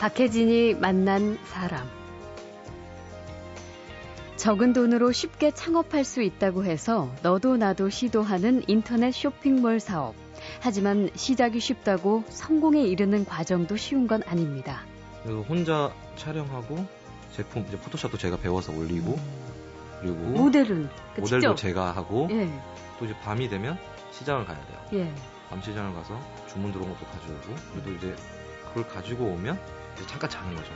박혜진이 만난 사람. 적은 돈으로 쉽게 창업할 수 있다고 해서 너도 나도 시도하는 인터넷 쇼핑몰 사업. 하지만 시작이 쉽다고 성공에 이르는 과정도 쉬운 건 아닙니다. 혼자 촬영하고 제품 이제 포토샵도 제가 배워서 올리고 그리고 모델은 그 모델도 직접. 제가 하고 예, 또 이제 밤이 되면 시장을 가야 돼요. 예. 밤 시장을 가서 주문 들어온 것도 가져오고 그리고 이제 그걸 가지고 오면 잠깐 자는 거죠.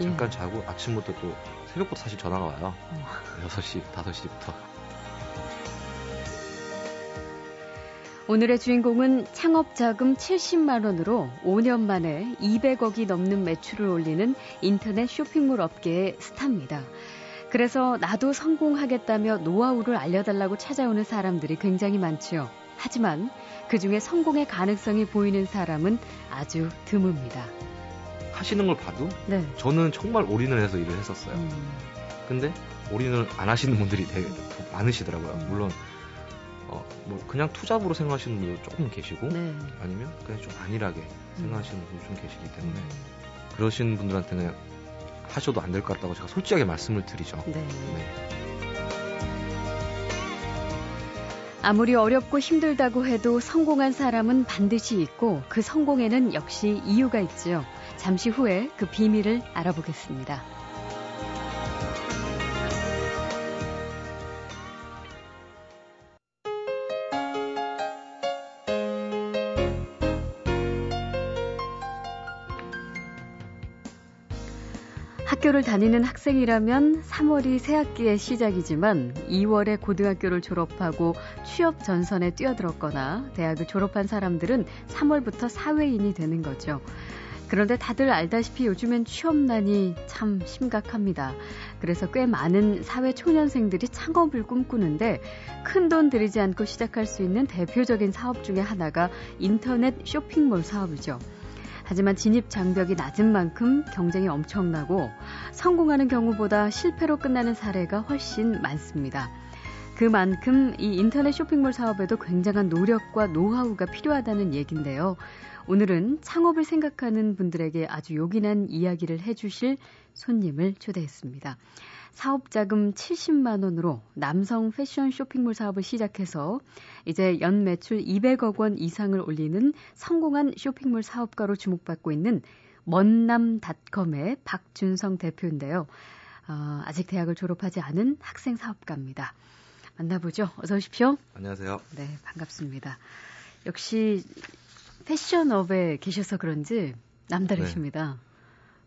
예. 잠깐 자고 아침부터 또 새벽부터 사실 전화가 와요. 어. 6시, 5시부터. 오늘의 주인공은 창업 자금 70만 원으로 5년 만에 200억이 넘는 매출을 올리는 인터넷 쇼핑몰 업계의 스타입니다. 그래서 나도 성공하겠다며 노하우를 알려달라고 찾아오는 사람들이 굉장히 많지요. 하지만 그 중에 성공의 가능성이 보이는 사람은 아주 드뭅니다. 하시는 걸 봐도 네. 저는 정말 올인을 해서 일을 했었어요. 음, 근데 올인을 안 하시는 분들이 되게 많으시더라고요. 음. 물론 어, 뭐 그냥 투잡으로 생각하시는 분도 조금 계시고 네. 아니면 그냥 좀 안일하게 생각하시는 분도 좀 계시기 때문에 음, 그러신 분들한테는 하셔도 안 될 것 같다고 제가 솔직하게 말씀을 드리죠. 네. 아무리 어렵고 힘들다고 해도 성공한 사람은 반드시 있고 그 성공에는 역시 이유가 있지요. 잠시 후에 그 비밀을 알아보겠습니다. 학교를 다니는 학생이라면 3월이 새학기의 시작이지만 2월에 고등학교를 졸업하고 취업 전선에 뛰어들었거나 대학을 졸업한 사람들은 3월부터 사회인이 되는 거죠. 그런데 다들 알다시피 요즘엔 취업난이 참 심각합니다. 그래서 꽤 많은 사회 초년생들이 창업을 꿈꾸는데 큰 돈 들이지 않고 시작할 수 있는 대표적인 사업 중에 하나가 인터넷 쇼핑몰 사업이죠. 하지만 진입 장벽이 낮은 만큼 경쟁이 엄청나고 성공하는 경우보다 실패로 끝나는 사례가 훨씬 많습니다. 그만큼 이 인터넷 쇼핑몰 사업에도 굉장한 노력과 노하우가 필요하다는 얘긴데요. 오늘은 창업을 생각하는 분들에게 아주 요긴한 이야기를 해주실 손님을 초대했습니다. 사업 자금 70만 원으로 남성 패션 쇼핑몰 사업을 시작해서 이제 연 매출 200억 원 이상을 올리는 성공한 쇼핑몰 사업가로 주목받고 있는 먼남닷컴의 박준성 대표인데요. 어, 아직 대학을 졸업하지 않은 학생 사업가입니다. 만나보죠. 어서 오십시오. 안녕하세요. 네, 반갑습니다. 역시 패션업에 계셔서 그런지 남다르십니다.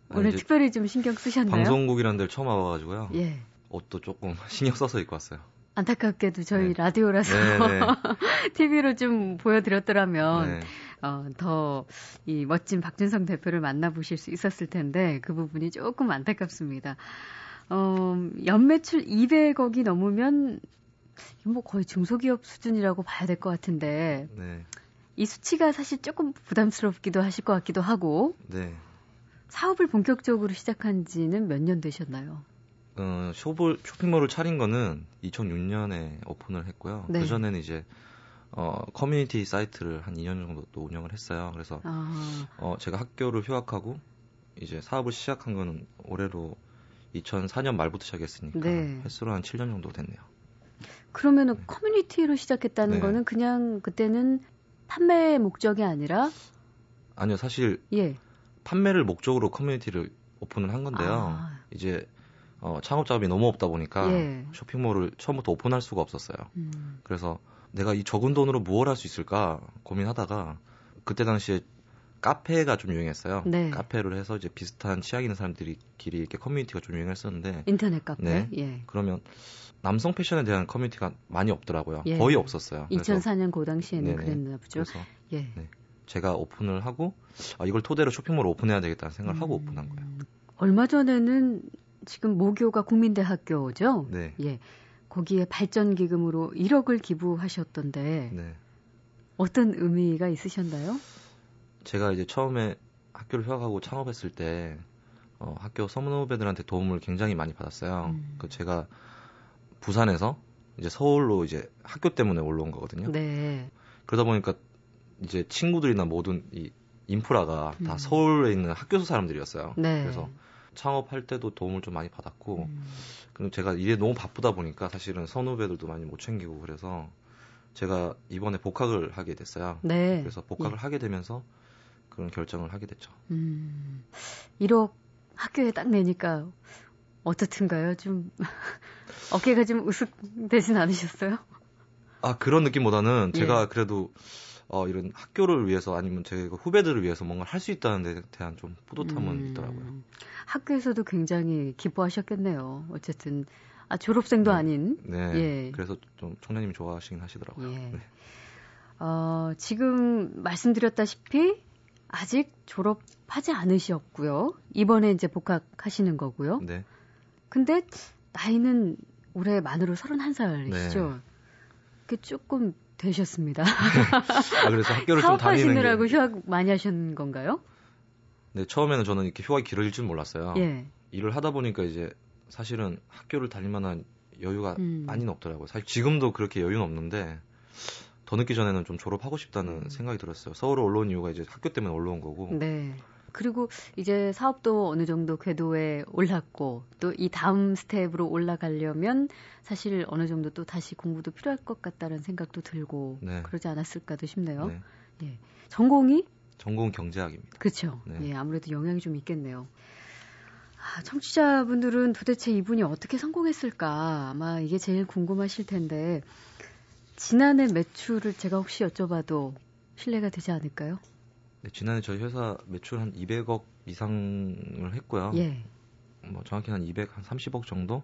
아, 오늘 특별히 좀 신경 쓰셨나요? 방송국이라는 데를 처음 와봐가지고요. 예. 옷도 조금 신경 써서 입고 왔어요. 안타깝게도 저희 네. 라디오라서 네, 네. TV로 좀 보여드렸더라면 네. 어, 더 이 멋진 박준성 대표를 만나보실 수 있었을 텐데 그 부분이 조금 안타깝습니다. 어, 연매출 200억이 넘으면 뭐 거의 중소기업 수준이라고 봐야 될 것 같은데 네. 이 수치가 사실 조금 부담스럽기도 하실 것 같기도 하고 네. 사업을 본격적으로 시작한 지는 몇 년 되셨나요? 어, 쇼볼, 쇼핑몰을 차린 거는 2006년에 오픈을 했고요. 네. 그전에는 이제, 어, 커뮤니티 사이트를 한 2년 정도 또 운영을 했어요. 그래서, 아, 어, 제가 학교를 휴학하고, 이제 사업을 시작한 거는 올해로 2004년 말부터 시작했으니까, 네. 횟수로 한 7년 정도 됐네요. 그러면은 네. 커뮤니티로 시작했다는 네. 거는 그냥 그때는 판매 목적이 아니라 아니요, 사실, 예. 판매를 목적으로 커뮤니티를 오픈을 한 건데요. 아. 이제, 어, 창업 자금이 너무 없다 보니까, 예. 쇼핑몰을 처음부터 오픈할 수가 없었어요. 음, 그래서 내가 이 적은 돈으로 무엇 할 수 있을까 고민하다가 그때 당시에 카페가 좀 유행했어요. 네. 카페를 해서 이제 비슷한 취향 있는 사람들이 길이 이렇게 커뮤니티가 좀 유행했었는데 인터넷 카페. 네. 예. 그러면 남성 패션에 대한 커뮤니티가 많이 없더라고요. 예. 거의 없었어요. 그래서 2004년 그 당시에는 네네. 그랬나 보죠. 그래서 예. 네. 제가 오픈을 하고 아, 이걸 토대로 쇼핑몰을 오픈해야 되겠다는 생각을 하고 음, 오픈한 거예요. 얼마 전에는 지금 모교가 국민대학교죠. 네. 예. 거기에 발전 기금으로 1억을 기부하셨던데 네. 어떤 의미가 있으셨나요? 제가 이제 처음에 학교를 휴학하고 창업했을 때 어, 학교 선후배들한테 도움을 굉장히 많이 받았어요. 음. 그 제가 부산에서 이제 서울로 이제 학교 때문에 올라온 거거든요. 네. 그러다 보니까 이제 친구들이나 모든 이 인프라가 다 음. 서울에 있는 학교 사람들이었어요. 네. 그래서 창업할 때도 도움을 좀 많이 받았고 음. 그리고 제가 일에 너무 바쁘다 보니까 사실은 선후배들도 많이 못 챙기고 그래서 제가 이번에 복학을 하게 됐어요. 네. 그래서 복학을 하게 되면서 그런 결정을 하게 됐죠. 음. 1억 학교에 딱 내니까 어떻든가요? 좀 어깨가 좀 으쓱되진 않으셨어요? 아 그런 느낌보다는 예. 제가 그래도 어, 이런 학교를 위해서 아니면 제 후배들을 위해서 뭔가 할 수 있다는 데 대한 좀 뿌듯함은 음. 있더라고요. 학교에서도 굉장히 기뻐하셨겠네요. 어쨌든 아 졸업생도 네. 아닌 네. 예. 그래서 좀 총장님이 좋아하시긴 하시더라고요. 예. 네. 어, 지금 말씀드렸다시피 아직 졸업하지 않으셨고요. 이번에 이제 복학하시는 거고요. 네. 근데 나이는 올해 만으로 31살이시죠. 네. 그 조금 되셨습니다. 아, 그래서 학교를 좀 다니는 사업하시느라고 게 휴학 많이 하신 건가요? 네, 처음에는 저는 이렇게 휴학이 길어질 줄 몰랐어요. 예. 일을 하다 보니까 이제 사실은 학교를 다닐 만한 여유가 음. 많이는 없더라고요. 사실 지금도 그렇게 여유는 없는데 더 늦기 전에는 좀 졸업하고 음. 싶다는 생각이 들었어요. 서울에 올라온 이유가 이제 학교 때문에 올라온 거고. 네. 그리고 이제 사업도 어느 정도 궤도에 올랐고 또 이 다음 스텝으로 올라가려면 사실 어느 정도 또 다시 공부도 필요할 것 같다는 생각도 들고 네. 그러지 않았을까도 싶네요. 네. 전공이 전공 경제학입니다. 그렇죠. 네. 예, 아무래도 영향이 좀 있겠네요. 아, 청취자분들은 도대체 이분이 어떻게 성공했을까 아마 이게 제일 궁금하실 텐데 지난해 매출을 제가 혹시 여쭤봐도 신뢰가 되지 않을까요? 네, 지난해 저희 회사 매출 한 200억 이상을 했고요. 예. 뭐 정확히 한 200, 한 30억 정도?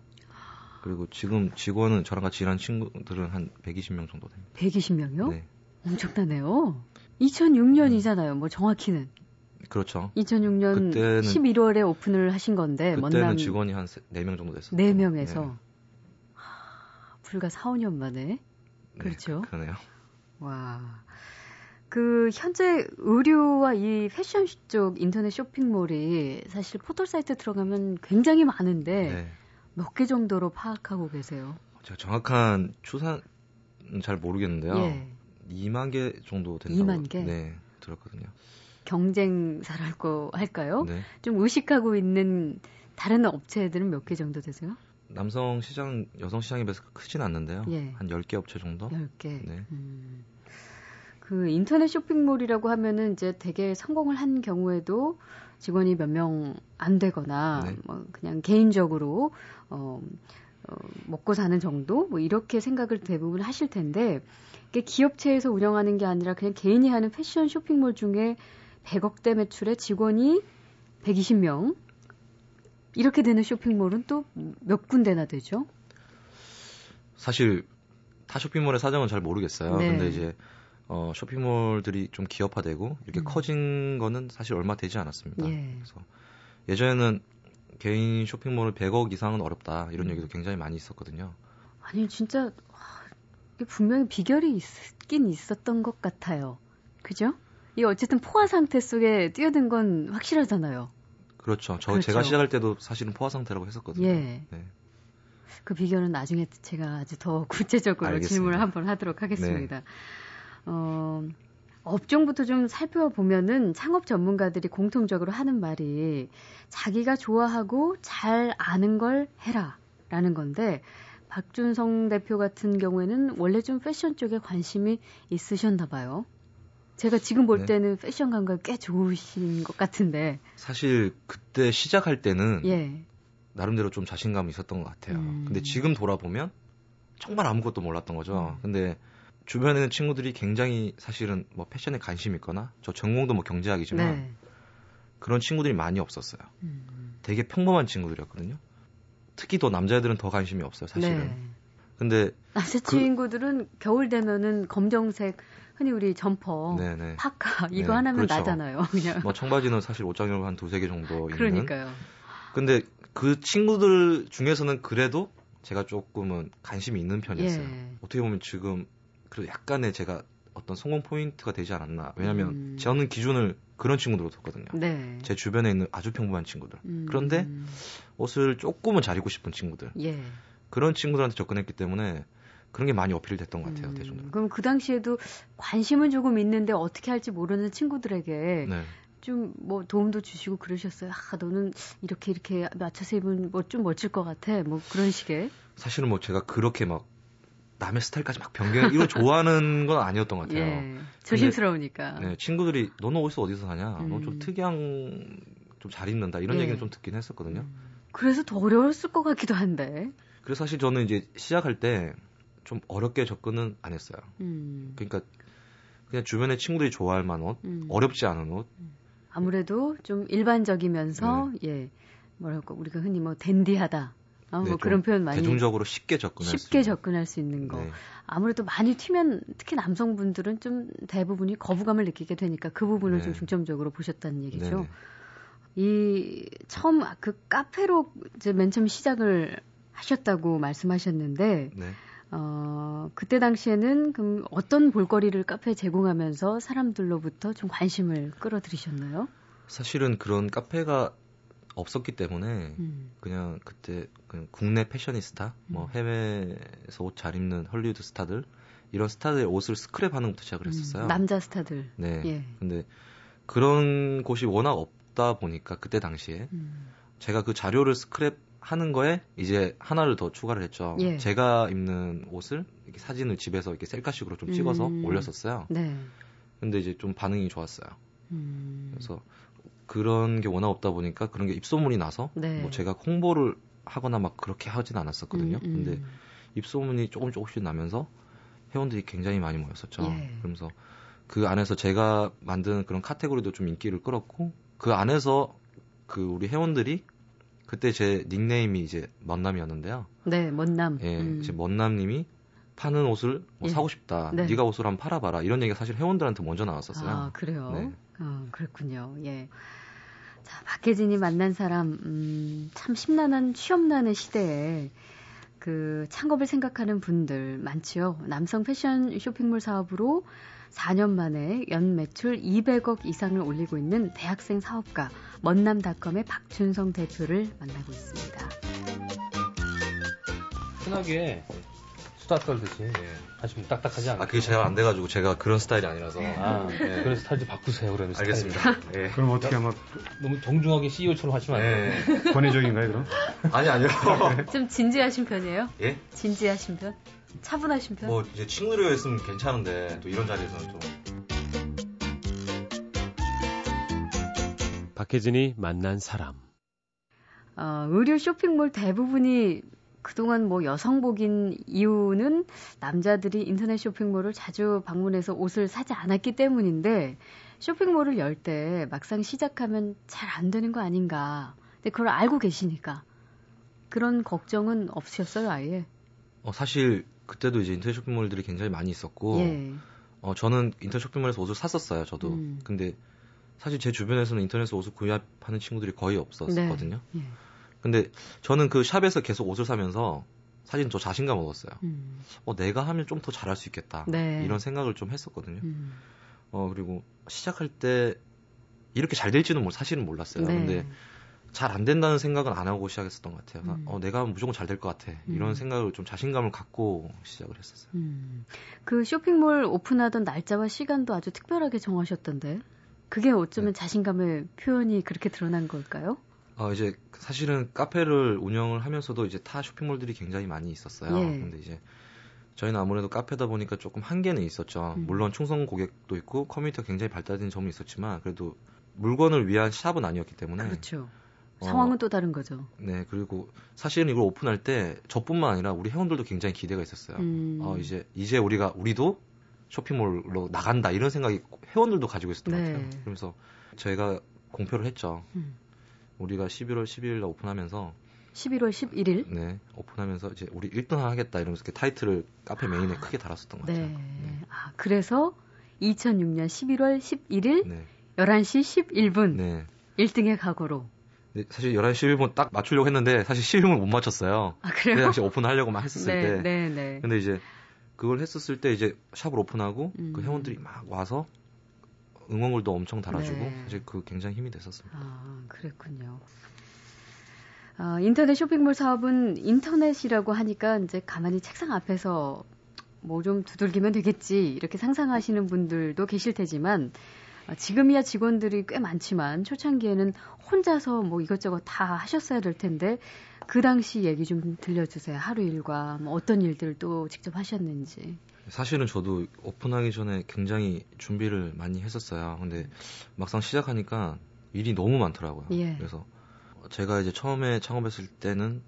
그리고 지금 직원은 저랑 같이 일하는 친구들은 한 120명 정도 됩니다. 120명이요? 네. 엄청나네요. 2006년이잖아요. 뭐 정확히는 그렇죠. 2006년 그때는- 11월에 오픈을 하신 건데 그때는 먼남 직원이 한 4명 정도 됐었죠. 4명에서 네. 불과 4, 5년 만에 네, 그렇죠. 그, 그러네요. 와. 그 현재 의류와 이 패션 쪽 인터넷 쇼핑몰이 사실 포털 사이트 들어가면 굉장히 많은데 네. 몇개 정도로 파악하고 계세요? 제가 정확한 추산은 잘 모르겠는데요. 예. 2만 개 정도 된다고 2만 개? 네, 들었거든요. 경쟁사랄고 할까요? 네. 좀 의식하고 있는 다른 업체들은 몇 개 정도 되세요? 남성 시장, 여성 시장에 비해서 크진 않는데요. 예. 한 10개 업체 정도? 10개. 네. 음. 그 인터넷 쇼핑몰이라고 하면은 이제 되게 성공을 한 경우에도 직원이 몇 명 안 되거나 네. 뭐 그냥 개인적으로 어, 어, 먹고 사는 정도 뭐 이렇게 생각을 대부분 하실 텐데 이게 기업체에서 운영하는 게 아니라 그냥 개인이 하는 패션 쇼핑몰 중에 100억대 매출에 직원이 120명 이렇게 되는 쇼핑몰은 또 몇 군데나 되죠? 사실 타 쇼핑몰의 사정은 잘 모르겠어요. 네. 근데 이제 어, 쇼핑몰들이 좀 기업화되고 이렇게 음. 커진 거는 사실 얼마 되지 않았습니다. 예. 그래서 예전에는 개인 쇼핑몰을 100억 이상은 어렵다 이런 음. 얘기도 굉장히 많이 있었거든요. 아니 진짜 분명히 비결이 있긴 있었던 것 같아요. 그죠? 이 어쨌든 포화 상태 속에 뛰어든 건 확실하잖아요. 그렇죠. 저 그렇죠. 제가 시작할 때도 사실은 포화 상태라고 했었거든요. 예. 네. 그 비결은 나중에 제가 아주 더 구체적으로 알겠습니다. 질문을 한번 하도록 하겠습니다. 어, 업종부터 좀 살펴보면은 창업 전문가들이 공통적으로 하는 말이 자기가 좋아하고 잘 아는 걸 해라라는 건데 박준성 대표 같은 경우에는 원래 좀 패션 쪽에 관심이 있으셨나 봐요. 제가 지금 볼 네. 때는 패션 감각이 꽤 좋으신 것 같은데. 사실 그때 시작할 때는 예. 나름대로 좀 자신감이 있었던 것 같아요. 음. 근데 지금 돌아보면 정말 아무것도 몰랐던 거죠. 음. 근데 주변에 있는 친구들이 굉장히 사실은 뭐 패션에 관심이 있거나 저 전공도 뭐 경제학이지만 네. 그런 친구들이 많이 없었어요. 음. 되게 평범한 친구들이었거든요. 특히 더 남자애들은 더 관심이 없어요, 사실은. 네. 근데 남자 그- 친구들은 겨울 되면은 검정색 흔히 우리 점퍼, 네네. 파카 이거 네, 하나면 그렇죠. 나잖아요. 그냥. 뭐 청바지는 사실 옷장이라고 한 두세 개 정도 있는. 그러니까요. 근데 그 친구들 중에서는 그래도 제가 조금은 관심이 있는 편이었어요. 예. 어떻게 보면 지금 그래도 약간의 제가 어떤 성공 포인트가 되지 않았나. 왜냐하면 음. 저는 기준을 그런 친구들로 뒀거든요. 네. 제 주변에 있는 아주 평범한 친구들. 음. 그런데 옷을 조금은 잘 입고 싶은 친구들. 예. 그런 친구들한테 접근했기 때문에 그런 게 많이 어필됐던 것 같아요, 음, 대중들. 그럼 그 당시에도 관심은 조금 있는데 어떻게 할지 모르는 친구들에게 네. 좀뭐 도움도 주시고 그러셨어요. 아, 너는 이렇게 이렇게 맞춰서 입으면 뭐 좀 멋질 것 같아. 뭐 그런 식의. 사실은 뭐 제가 그렇게 막 남의 스타일까지 막 변경 이거 좋아하는 건 아니었던 것 같아요. 예. 조심스러우니까. 네, 친구들이 너는 어디서 어디서 사냐? 너좀 음. 특이한 좀 잘 입는다 이런 예. 얘기는 좀 듣긴 했었거든요. 음, 그래서 더 어려웠을 것 같기도 한데. 그래서 사실 저는 이제 시작할 때 좀 어렵게 접근은 안 했어요. 음, 그러니까 그냥 주변에 친구들이 좋아할 만한 옷, 음. 어렵지 않은 옷, 아무래도 좀 일반적이면서 예 뭐랄까 우리가 흔히 뭐 댄디하다. 어, 네, 뭐좀 그런 표현 많이 대중적으로 쉽게 접근할 수 쉽게 있는. 접근할 수 있는 거. 네. 아무래도 많이 튀면 특히 남성분들은 좀 대부분이 거부감을 느끼게 되니까 그 부분을 네. 좀 중점적으로 보셨다는 얘기죠. 네네. 이 처음 그 카페로 이제 맨 처음 시작을 하셨다고 말씀하셨는데 네. 어 그때 당시에는 그럼 어떤 볼거리를 카페에 제공하면서 사람들로부터 좀 관심을 끌어들이셨나요? 사실은 그런 카페가 없었기 때문에 음. 그냥 그때 그냥 국내 패셔니스타, 뭐 음. 해외에서 옷 잘 입는 헐리우드 스타들 이런 스타들의 옷을 스크랩하는 것부터 시작을 했었어요. 음, 남자 스타들. 네. 예. 근데 그런 곳이 워낙 없다 보니까 그때 당시에 음. 제가 그 자료를 스크랩 하는 거에 이제 하나를 더 추가를 했죠. 예. 제가 입는 옷을 이렇게 사진을 집에서 이렇게 셀카식으로 좀 찍어서 음. 올렸었어요. 네. 근데 이제 좀 반응이 좋았어요. 음. 그래서 그런 게 워낙 없다 보니까 그런 게 입소문이 나서 네. 뭐 제가 홍보를 하거나 막 그렇게 하진 않았었거든요. 음, 음. 근데 입소문이 조금 조금씩 나면서 회원들이 굉장히 많이 모였었죠. 예. 그러면서 그 안에서 제가 만든 그런 카테고리도 좀 인기를 끌었고 그 안에서 그 우리 회원들이 그때 제 닉네임이 이제 먼남이었는데요. 네, 먼남. 예, 음. 이제 먼남님이 파는 옷을 뭐 예. 사고 싶다. 네. 네. 가 옷을 한번 팔아봐라. 이런 얘기가 사실 회원들한테 먼저 나왔었어요. 아, 그래요? 네. 어, 그렇군요. 예. 자, 박혜진이 만난 사람, 음, 참 심란한 취업난의 시대에 그 창업을 생각하는 분들 많지요. 남성 패션 쇼핑몰 사업으로 4년 만에 연 매출 200억 이상을 올리고 있는 대학생 사업가 먼남닷컴의 박준성 대표를 만나고 있습니다. 편하게 수다 떨듯이 하시면 딱딱하지 않아요. 아, 그게 잘안 돼가지고 제가 그런 스타일이 아니라서. 아, 네. 그런 스타일 좀 바꾸세요, 그러면. 알겠습니다. 예. 그럼 어떻게 하면 너무 정중하게 CEO처럼 하시면 안 돼요. 예. 권위적인가요, 그럼? 아니, 아니요. 좀 진지하신 편이에요? 예? 진지하신 편? 차분하신 편? 뭐, 이제 친구들이랑 있으면 괜찮은데, 또 이런 자리에서는 좀. 박혜진이 만난 사람. 어, 의류 쇼핑몰 대부분이 그동안 뭐 여성복인 이유는 남자들이 인터넷 쇼핑몰을 자주 방문해서 옷을 사지 않았기 때문인데 쇼핑몰을 열 때 막상 시작하면 잘 안 되는 거 아닌가. 근데 그걸 알고 계시니까 그런 걱정은 없으셨어요, 아예? 어, 사실, 그때도 이제 인터넷 쇼핑몰들이 굉장히 많이 있었고, 예. 어, 저는 인터넷 쇼핑몰에서 옷을 샀었어요, 저도. 음. 근데, 사실 제 주변에서는 인터넷에서 옷을 구입하는 친구들이 거의 없었거든요. 예. 근데 저는 그 샵에서 계속 옷을 사면서 사실 저 자신감 얻었어요. 음. 어, 내가 하면 좀 더 잘할 수 있겠다. 네. 이런 생각을 좀 했었거든요. 음. 어, 그리고 시작할 때 이렇게 잘 될지는 뭐 사실은 몰랐어요. 네. 근데 잘 안 된다는 생각은 안 하고 시작했었던 것 같아요. 음. 어, 내가 무조건 잘 될 것 같아. 이런 음. 생각을 좀 자신감을 갖고 시작을 했었어요. 음. 그 쇼핑몰 오픈하던 날짜와 시간도 아주 특별하게 정하셨던데. 그게 어쩌면 네. 자신감의 표현이 그렇게 드러난 걸까요? 어, 이제 사실은 카페를 운영을 하면서도 이제 타 쇼핑몰들이 굉장히 많이 있었어요. 예. 근데 이제 저희는 아무래도 카페다 보니까 조금 한계는 있었죠. 음. 물론 충성 고객도 있고 커뮤니티가 굉장히 발달된 점은 있었지만 그래도 물건을 위한 샵은 아니었기 때문에 그렇죠. 어, 상황은 또 다른 거죠. 네 그리고 사실은 이걸 오픈할 때 저뿐만 아니라 우리 회원들도 굉장히 기대가 있었어요. 음. 어 이제 이제 우리가 우리도 쇼핑몰로 나간다 이런 생각이 회원들도 가지고 있었던 것 네. 같아요. 그래서 저희가 공표를 했죠. 음. 우리가 11월 12일 날 오픈하면서 11월 11일. 네 오픈하면서 이제 우리 1등 하겠다 이러면서 이렇게 타이틀을 카페 메인에 아. 크게 달았었던 것 네. 같아요. 네. 아, 그래서 2006년 11월 11일 네. 11시 11분 네. 1등의 각오로. 근데 사실 11시 11분 딱 맞추려고 했는데 사실 11분 못 맞췄어요. 아, 그래요? 당시 오픈하려고 막 했었을 네, 때. 네, 네. 근데 이제 그걸 했었을 때 이제 샵을 오픈하고 음. 그 회원들이 막 와서 응원글도 엄청 달아주고 네. 사실 그 굉장히 힘이 됐었습니다. 아, 그랬군요. 아, 인터넷 쇼핑몰 사업은 인터넷이라고 하니까 이제 가만히 책상 앞에서 뭐 좀 두들기면 되겠지 이렇게 상상하시는 분들도 계실 테지만 어, 지금이야 직원들이 꽤 많지만 초창기에는 혼자서 뭐 이것저것 다 하셨어야 될 텐데 그 당시 얘기 좀 들려주세요. 하루 일과 뭐 어떤 일들을 또 직접 하셨는지. 사실은 저도 오픈하기 전에 굉장히 준비를 많이 했었어요. 근데 막상 시작하니까 일이 너무 많더라고요. 예. 그래서 제가 이제 처음에 창업했을 때는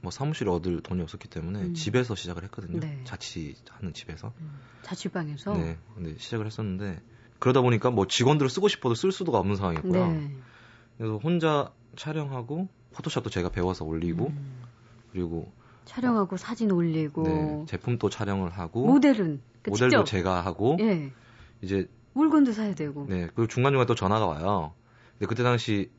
뭐 사무실에 얻을 돈이 없었기 때문에 음. 집에서 시작을 했거든요. 네. 자취하는 집에서. 음, 자취방에서. 네. 근데 시작을 했었는데 그러다 보니까 뭐 직원들을 쓰고 싶어도 쓸 수가 없는 상황이었고요. 네. 그래서 혼자 촬영하고 포토샵도 제가 배워서 올리고 음, 그리고 촬영하고 사진 올리고 네, 제품도 촬영을 하고 모델은 그 모델도 직접 제가 하고 예 이제 물건도 사야 되고. 네 그리고 중간 중간 또 전화가 와요. 근데 그때 당시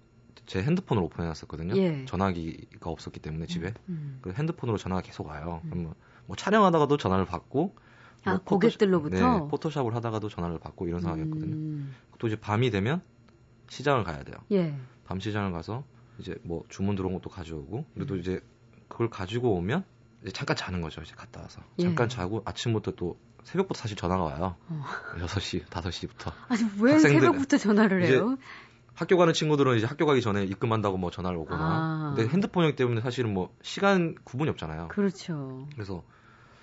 제 핸드폰으로 오픈해놨었거든요. 예. 전화기가 없었기 때문에 집에 음. 그 핸드폰으로 전화가 계속 와요. 음. 그러면 뭐 촬영하다가도 전화를 받고 아, 뭐 고객들로부터? 네, 포토샵을 하다가도 전화를 받고 이런 상황이었거든요. 음, 또 이제 밤이 되면 시장을 가야 돼요. 예. 밤 시장을 가서 이제 뭐 주문 들어온 것도 가져오고 그래도 음. 이제 그걸 가지고 오면 이제 잠깐 자는 거죠. 이제 갔다 와서 예. 잠깐 자고 아침부터 또 새벽부터 사실 전화가 와요. 어. 6시, 5시부터. 아니 왜 학생들- 새벽부터 전화를 해요? 학교 가는 친구들은 이제 학교 가기 전에 입금한다고 뭐 전화를 오거나. 아. 근데 핸드폰이기 때문에 사실은 뭐 시간 구분이 없잖아요. 그렇죠. 그래서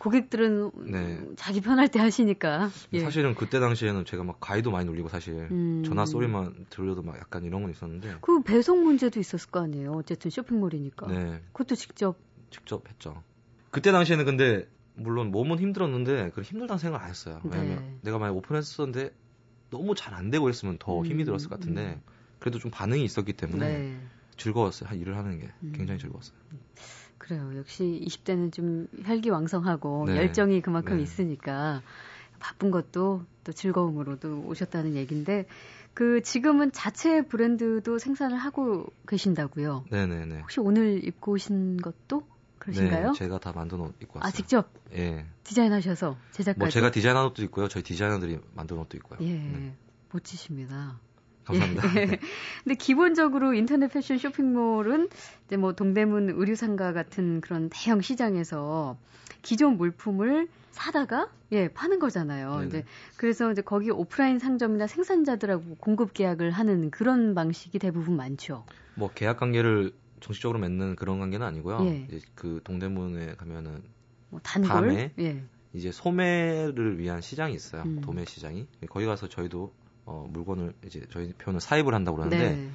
고객들은 네. 자기 편할 때 하시니까. 예. 사실은 그때 당시에는 제가 막 가위도 많이 눌리고 사실 음. 전화 소리만 들려도 막 약간 이런 건 있었는데 그 배송 문제도 있었을 거 아니에요. 어쨌든 쇼핑몰이니까. 네 그것도 직접. 직접 했죠. 그때 당시에는 근데 물론 몸은 힘들었는데 그 힘들다는 생각을 안 했어요. 왜냐면 네. 내가 만약 오픈했었는데 너무 잘 안 되고 했으면 더 힘이 음, 들었을 것 같은데 그래도 좀 반응이 있었기 때문에 네. 즐거웠어요. 한 일을 하는 게 음. 굉장히 즐거웠어요. 그래요. 역시 20대는 좀 혈기왕성하고 네. 열정이 그만큼 네. 있으니까 바쁜 것도 또 즐거움으로도 오셨다는 얘기인데 그 지금은 자체 브랜드도 생산을 하고 계신다고요. 네네네. 혹시 오늘 입고 오신 것도 그러신가요? 네, 제가 다 만든 옷 입고 왔어요. 아 직접 예. 디자인하셔서 제작까지. 뭐 제가 디자인한 옷도 있고요. 저희 디자이너들이 만든 옷도 있고요. 예 네. 멋지십니다. 감사합니다. 예. 근데 기본적으로 인터넷 패션 쇼핑몰은 이제 뭐 동대문 의류상가 같은 그런 대형 시장에서 기존 물품을 사다가 예 파는 거잖아요. 네네. 이제 그래서 이제 거기 오프라인 상점이나 생산자들하고 공급 계약을 하는 그런 방식이 대부분 많죠. 뭐 계약 관계를 정식적으로 맺는 그런 관계는 아니고요. 예. 이제 그 동대문에 가면은 뭐 단골. 밤에? 예. 이제 소매를 위한 시장이 있어요. 음. 도매 시장이. 거기 가서 저희도 어, 물건을 이제 저희 표현은 사입을 한다고 그러는데 네.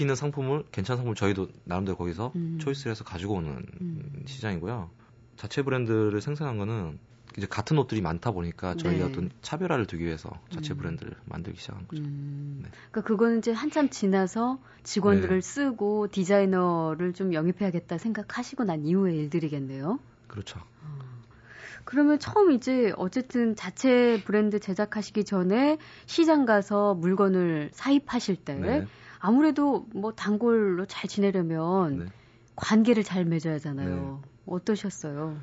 있는 상품을 괜찮은 상품을 저희도 나름대로 거기서 음. 초이스를 해서 가지고 오는 음. 시장이고요. 자체 브랜드를 생산한 거는 이제 같은 옷들이 많다 보니까 저희가 네. 어떤 차별화를 두기 위해서 자체 음. 브랜드를 만들기 시작한 거죠. 음. 네. 그러니까 그거는 이제 한참 지나서 직원들을 네. 쓰고 디자이너를 좀 영입해야겠다 생각하시고 난 이후의 일들이겠네요. 그렇죠. 그러면 처음 이제 어쨌든 자체 브랜드 제작하시기 전에 시장 가서 물건을 사입하실 때 네. 아무래도 뭐 단골로 잘 지내려면 네. 관계를 잘 맺어야 하잖아요. 어떠셨어요?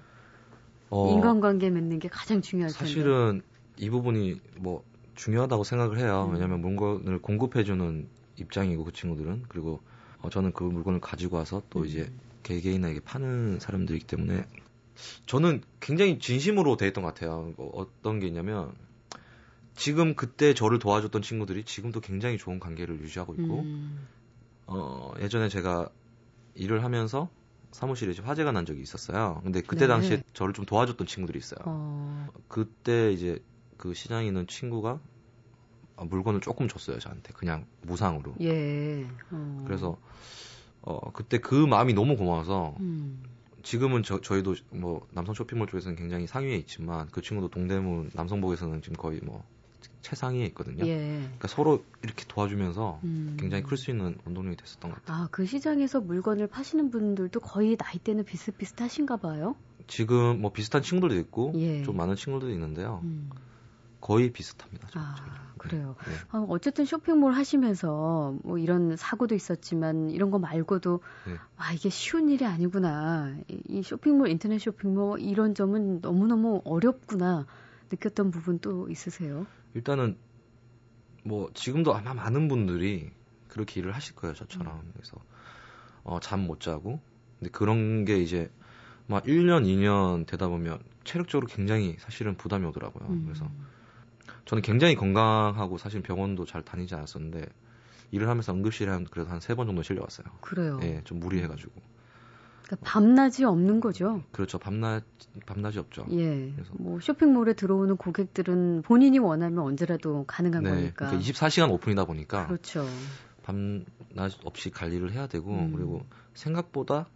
어, 인간관계 맺는 게 가장 중요할 텐데. 사실은 이 부분이 뭐 중요하다고 생각을 해요. 음. 왜냐하면 물건을 공급해주는 입장이고 그 친구들은 그리고 어, 저는 그 물건을 가지고 와서 또 음. 이제 개개인에게 파는 사람들이기 때문에 저는 굉장히 진심으로 대했던 것 같아요. 어, 어떤 게 있냐면 지금 그때 저를 도와줬던 친구들이 지금도 굉장히 좋은 관계를 유지하고 있고 음. 어, 예전에 제가 일을 하면서 사무실에 이제 화재가 난 적이 있었어요. 근데 그때 네. 당시에 저를 좀 도와줬던 친구들이 있어요. 어, 그때 이제 그 시장에 있는 친구가 아, 물건을 조금 줬어요 저한테 그냥 무상으로. 예. 어. 그래서 어 그때 그 마음이 너무 고마워서 음. 지금은 저, 저희도 뭐 남성 쇼핑몰 쪽에서는 굉장히 상위에 있지만 그 친구도 동대문 남성복에서는 지금 거의 뭐 최상위에 있거든요. 예. 그러니까 서로 이렇게 도와주면서 음. 굉장히 클 수 있는 원동력이 됐었던 것 같아요. 아, 그 시장에서 물건을 파시는 분들도 거의 나이대는 비슷비슷하신가 봐요. 지금 뭐 비슷한 친구들도 있고 예. 좀 많은 친구들도 있는데요. 음. 거의 비슷합니다. 아, 저희랑. 그래요. 네. 아, 어쨌든 쇼핑몰 하시면서 뭐 이런 사고도 있었지만 이런 거 말고도 네. 아 이게 쉬운 일이 아니구나. 이, 이 쇼핑몰 인터넷 쇼핑몰 이런 점은 너무 너무 어렵구나 느꼈던 부분 또 있으세요? 일단은 뭐 지금도 아마 많은 분들이 그렇게 일을 하실 거예요 저처럼 그래서 어, 잠 못 자고 근데 그런 게 이제 막 1년 2년 되다 보면 체력적으로 굉장히 사실은 부담이 오더라고요. 음. 그래서 저는 굉장히 건강하고 사실 병원도 잘 다니지 않았었는데 일을 하면서 응급실에 한 그래도 한 세 번 정도 실려왔어요. 그래요. 예, 좀 무리해가지고. 그러니까 밤낮이 없는 거죠. 그렇죠. 밤낮 밤낮이 없죠. 예. 그래서- 뭐 쇼핑몰에 들어오는 고객들은 본인이 원하면 언제라도 가능한 네, 거니까. 그러니까 24시간 오픈이다 보니까 그렇죠. 밤낮 없이 관리를 해야 되고 음. 그리고 생각보다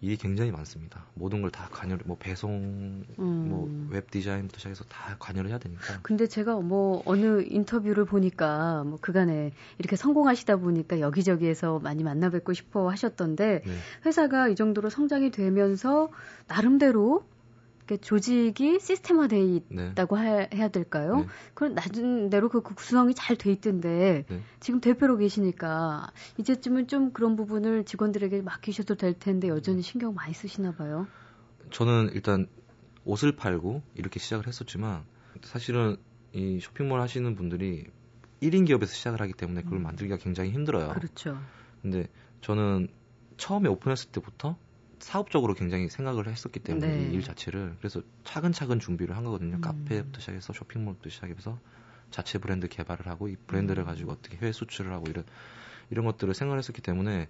일이 굉장히 많습니다. 모든 걸 다 관여를 뭐 배송, 음. 뭐웹 디자인부터 시작해서 다 관여를 해야 되니까. 근데 제가 뭐 어느 인터뷰를 보니까 뭐 그간에 이렇게 성공하시다 보니까 여기저기에서 많이 만나 뵙고 싶어 하셨던데 네. 회사가 이 정도로 성장이 되면서 나름대로 조직이 시스템화돼 네. 있다고 하- 해야 될까요? 네. 그런 나름대로 그 구성이 잘 돼 있던데 네. 지금 대표로 계시니까 이제쯤은 좀 그런 부분을 직원들에게 맡기셔도 될 텐데 여전히 신경 많이 쓰시나 봐요. 저는 일단 옷을 팔고 이렇게 시작을 했었지만 사실은 이 쇼핑몰 하시는 분들이 1인 기업에서 시작을 하기 때문에 그걸 음. 만들기가 굉장히 힘들어요. 그렇죠. 근데 저는 처음에 오픈했을 때부터 사업적으로 굉장히 생각을 했었기 때문에 네. 이일 자체를 그래서 차근차근 준비를 한 거거든요. 음. 카페부터 시작해서 쇼핑몰부터 시작해서 자체 브랜드 개발을 하고 이 브랜드를 음. 가지고 어떻게 해외 수출을 하고 이런 이런 것들을 생각했었기 때문에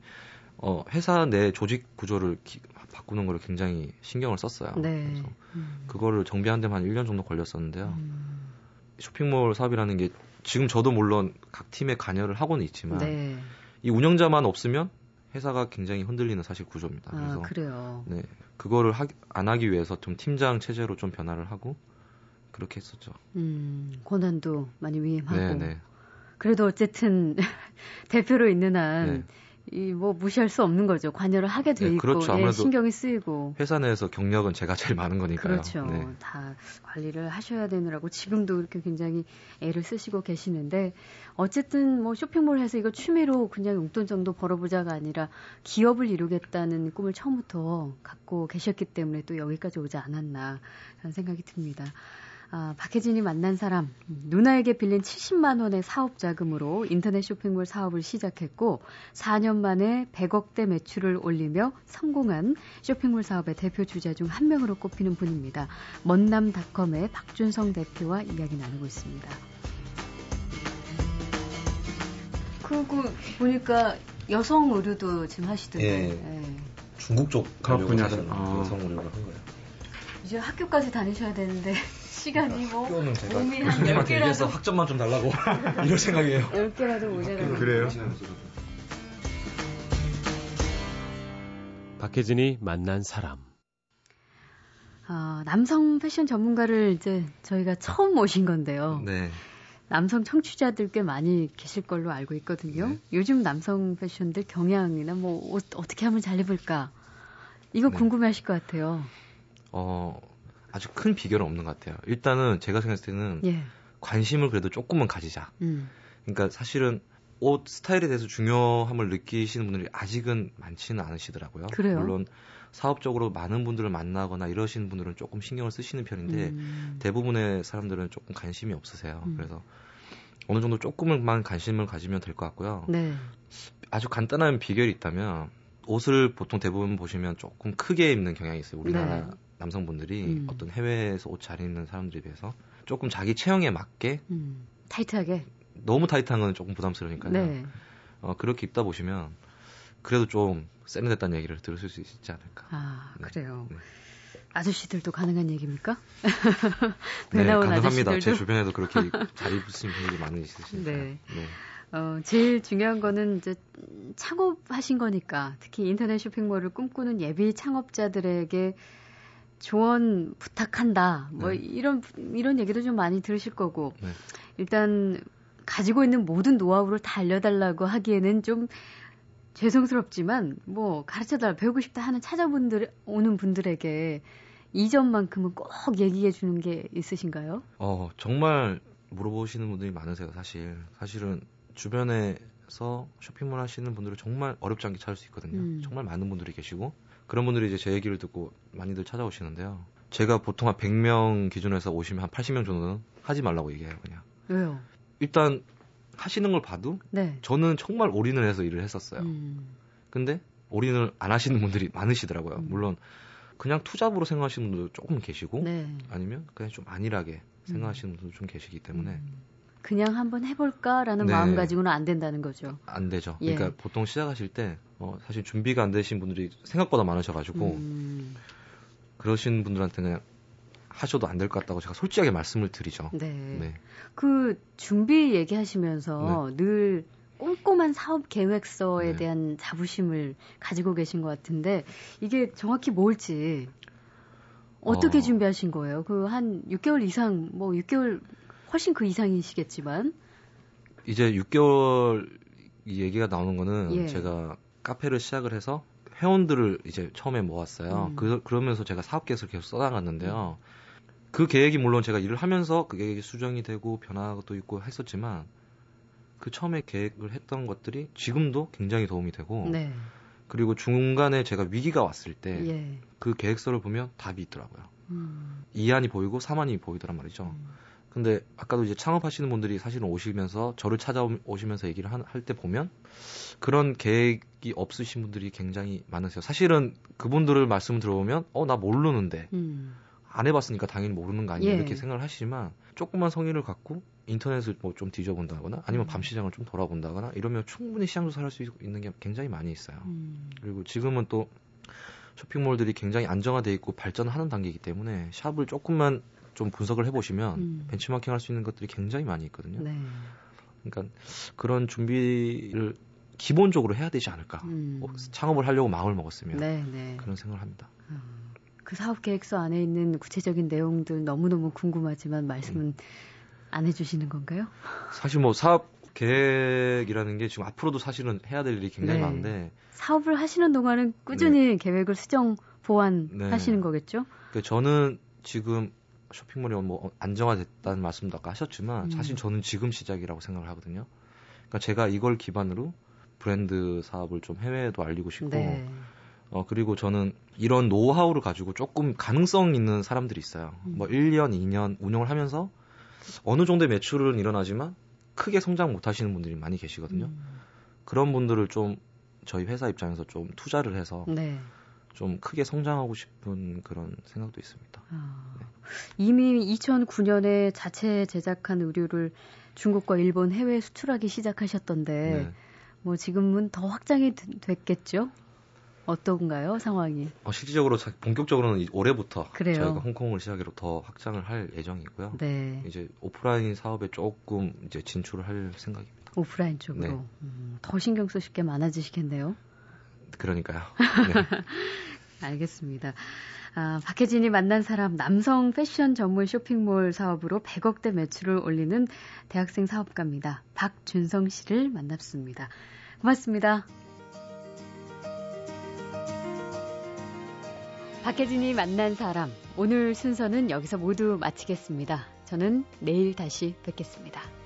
어, 회사 내 조직 구조를 기- 바꾸는 걸 굉장히 신경을 썼어요. 네. 그래서 음. 그거를 정비하는 데만 한 1년 정도 걸렸었는데요. 음. 쇼핑몰 사업이라는 게 지금 저도 물론 각 팀에 관여를 하고는 있지만 네. 이 운영자만 없으면 회사가 굉장히 흔들리는 사실 구조입니다. 아, 그래서 그래요. 네 그거를 하, 안 하기 위해서 좀 팀장 체제로 좀 변화를 하고 그렇게 했었죠. 음, 권한도 많이 위임하고. 네, 네. 그래도 어쨌든 대표로 있는 한 네. 이 뭐 무시할 수 없는 거죠. 관여를 하게 돼 네, 있고 그렇죠. 예, 신경이 쓰이고. 회사 내에서 경력은 제가 제일 많은 거니까요. 그렇죠. 네. 다 관리를 하셔야 되느라고 지금도 이렇게 굉장히 애를 쓰시고 계시는데 어쨌든 뭐 쇼핑몰 해서 이거 취미로 그냥 용돈 정도 벌어보자가 아니라 기업을 이루겠다는 꿈을 처음부터 갖고 계셨기 때문에 또 여기까지 오지 않았나 하는 생각이 듭니다. 아, 박혜진이 만난 사람, 누나에게 빌린 70만 원의 사업 자금으로 인터넷 쇼핑몰 사업을 시작했고 4년 만에 100억대 매출을 올리며 성공한 쇼핑몰 사업의 대표 주자 중 한 명으로 꼽히는 분입니다. 먼남닷컴의 박준성 대표와 이야기 나누고 있습니다. 그리고 보니까 여성 의류도 지금 하시던데 예. 예. 중국 쪽 가려고 사실 아. 여성 의료를 한 거예요. 이제 학교까지 다니셔야 되는데 시간이 뭐 학교는 제가 몸이 한 교수님한테 얘기해서 10개라도 학점만 좀 달라고 이럴 생각이에요. 10개라도 모자라요. 그래요? 박혜진이 만난 사람. 아, 남성 패션 전문가를 이제 저희가 처음 모신 건데요. 네. 남성 청취자들 꽤 많이 계실 걸로 알고 있거든요. 네. 요즘 남성 패션들 경향이나 뭐 옷 어떻게 하면 잘 입을까? 이거 네. 궁금해하실 것 같아요. 어 아주 큰 비결은 없는 것 같아요. 일단은 제가 생각했을 때는 예. 관심을 그래도 조금은 가지자. 음. 그러니까 사실은 옷 스타일에 대해서 중요함을 느끼시는 분들이 아직은 많지는 않으시더라고요. 그래요? 물론 사업적으로 많은 분들을 만나거나 이러시는 분들은 조금 신경을 쓰시는 편인데 음. 대부분의 사람들은 조금 관심이 없으세요. 음. 그래서 어느 정도 조금만 관심을 가지면 될 것 같고요. 네. 아주 간단한 비결이 있다면 옷을 보통 대부분 보시면 조금 크게 입는 경향이 있어요. 우리나라 네. 남성분들이 음. 어떤 해외에서 옷 잘 입는 사람들에 비해서 조금 자기 체형에 맞게 음. 타이트하게. 너무 타이트한 건 조금 부담스러우니까요. 네. 어, 그렇게 입다 보시면 그래도 좀 세련됐다는 얘기를 들으실 수 있지 않을까. 아, 네. 그래요. 네. 아저씨들도 가능한 얘기입니까? 배 네, 가능합니다. 제 아저씨들도. 주변에도 그렇게 잘 입으시는 분들이 많이 있으시니까. 네. 네. 어, 제일 중요한 거는 이제 창업하신 거니까 특히 인터넷 쇼핑몰을 꿈꾸는 예비 창업자들에게 조언 부탁한다. 뭐 네. 이런 이런 얘기도 좀 많이 들으실 거고 네. 일단 가지고 있는 모든 노하우를 다 알려달라고 하기에는 좀 죄송스럽지만 뭐 가르쳐달라 배우고 싶다 하는 찾아분들 오는 분들에게 이 점만큼은 꼭 얘기해 주는 게 있으신가요? 어, 정말 물어보시는 분들이 많으세요, 사실. 사실은 주변에서 쇼핑몰 하시는 분들은 정말 어렵지 않게 찾을 수 있거든요. 음. 정말 많은 분들이 계시고 그런 분들이 이제 제 얘기를 듣고 많이들 찾아오시는데요. 제가 보통 한 100명 기준에서 오시면 한 80명 정도는 하지 말라고 얘기해요, 그냥. 왜요? 일단 하시는 걸 봐도 네. 저는 정말 올인을 해서 일을 했었어요. 음. 근데 올인을 안 하시는 분들이 많으시더라고요. 음. 물론 그냥 투잡으로 생각하시는 분도 조금 계시고 네. 아니면 그냥 좀 안일하게 생각하시는 분도 좀 계시기 때문에 음. 그냥 한번 해볼까라는 네. 마음 가지고는 안 된다는 거죠. 안 되죠. 예. 그러니까 보통 시작하실 때 어, 사실 준비가 안 되신 분들이 생각보다 많으셔가지고 음, 그러신 분들한테 그냥 하셔도 안 될 것 같다고 제가 솔직하게 말씀을 드리죠. 네. 네. 그 준비 얘기하시면서 늘 꼼꼼한 사업 계획서에 네. 대한 자부심을 가지고 계신 것 같은데 이게 정확히 뭘지 어떻게 어. 준비하신 거예요? 그 한 6개월 이상, 뭐 6개월 훨씬 그 이상이시겠지만, 이제 6개월 이 얘기가 나오는 거는 예. 제가 카페를 시작을 해서 회원들을 이제 처음에 모았어요. 음. 그, 그러면서 제가 사업 계획을 계속 써나갔는데요. 그 계획이 물론 제가 일을 하면서 그 계획이 수정이 되고 변화도 있고 했었지만 그 처음에 계획을 했던 것들이 지금도 굉장히 도움이 되고 네, 그리고 중간에 제가 위기가 왔을 때그 예, 계획서를 보면 답이 있더라고요. 음, 2안이 보이고 3안이 보이더란 말이죠. 음, 근데 아까도 이제 창업하시는 분들이 사실은 오시면서 저를 찾아오시면서 얘기를 할 때 보면 그런 계획이 없으신 분들이 굉장히 많으세요. 사실은 그분들을 말씀 들어보면 어 나 모르는데 음, 안 해봤으니까 당연히 모르는 거 아니야 예. 이렇게 생각을 하시지만 조금만 성의를 갖고 인터넷을 뭐 좀 뒤져본다거나 아니면 음. 밤 시장을 좀 돌아본다거나 이러면 충분히 시장 조사를 할수 있는 게 굉장히 많이 있어요. 음, 그리고 지금은 또 쇼핑몰들이 굉장히 안정화돼 있고 발전하는 단계이기 때문에 샵을 조금만 좀 분석을 해보시면 음. 벤치마킹 할 수 있는 것들이 굉장히 많이 있거든요. 네, 그러니까 그런 준비를 기본적으로 해야 되지 않을까. 음. 어, 창업을 하려고 마음을 먹었으면 네, 네. 그런 생각을 합니다. 그 사업 계획서 안에 있는 구체적인 내용들 너무너무 궁금하지만 말씀은 음. 안 해주시는 건가요? 사실 뭐 사업 계획이라는 게 지금 앞으로도 사실은 해야 될 일이 굉장히 네. 많은데 사업을 하시는 동안은 꾸준히 계획을 수정 보완하시는 네. 거겠죠? 그 저는 지금 쇼핑몰이 뭐 안정화됐다는 말씀도 아까 하셨지만 음. 사실 저는 지금 시작이라고 생각을 하거든요. 그러니까 제가 이걸 기반으로 브랜드 사업을 좀 해외에도 알리고 싶고 네. 어, 그리고 저는 이런 노하우를 가지고 조금 가능성 있는 사람들이 있어요. 음. 뭐 1년, 2년 운영을 하면서 어느 정도의 매출은 일어나지만 크게 성장 못 하시는 분들이 많이 계시거든요. 음. 그런 분들을 좀 저희 회사 입장에서 좀 투자를 해서 네. 좀 크게 성장하고 싶은 그런 생각도 있습니다. 아, 이미 2009년에 자체 제작한 의류를 중국과 일본 해외 수출하기 시작하셨던데 네. 뭐 지금은 더 확장이 되- 됐겠죠? 어떤가요 상황이? 어, 실질적으로 자- 본격적으로는 이- 올해부터 그래요. 저희가 홍콩을 시작으로 더 확장을 할 예정이고요. 네. 이제 오프라인 사업에 조금 이제 진출을 할 생각입니다. 오프라인 쪽으로 네. 음, 더 신경 쓰실 게 많아지시겠네요. 그러니까요. 네. 알겠습니다. 아, 박혜진이 만난 사람 남성 패션 전문 쇼핑몰 사업으로 100억대 매출을 올리는 대학생 사업가입니다. 박준성 씨를 만났습니다. 고맙습니다. 박혜진이 만난 사람 오늘 순서는 여기서 모두 마치겠습니다. 저는 내일 다시 뵙겠습니다.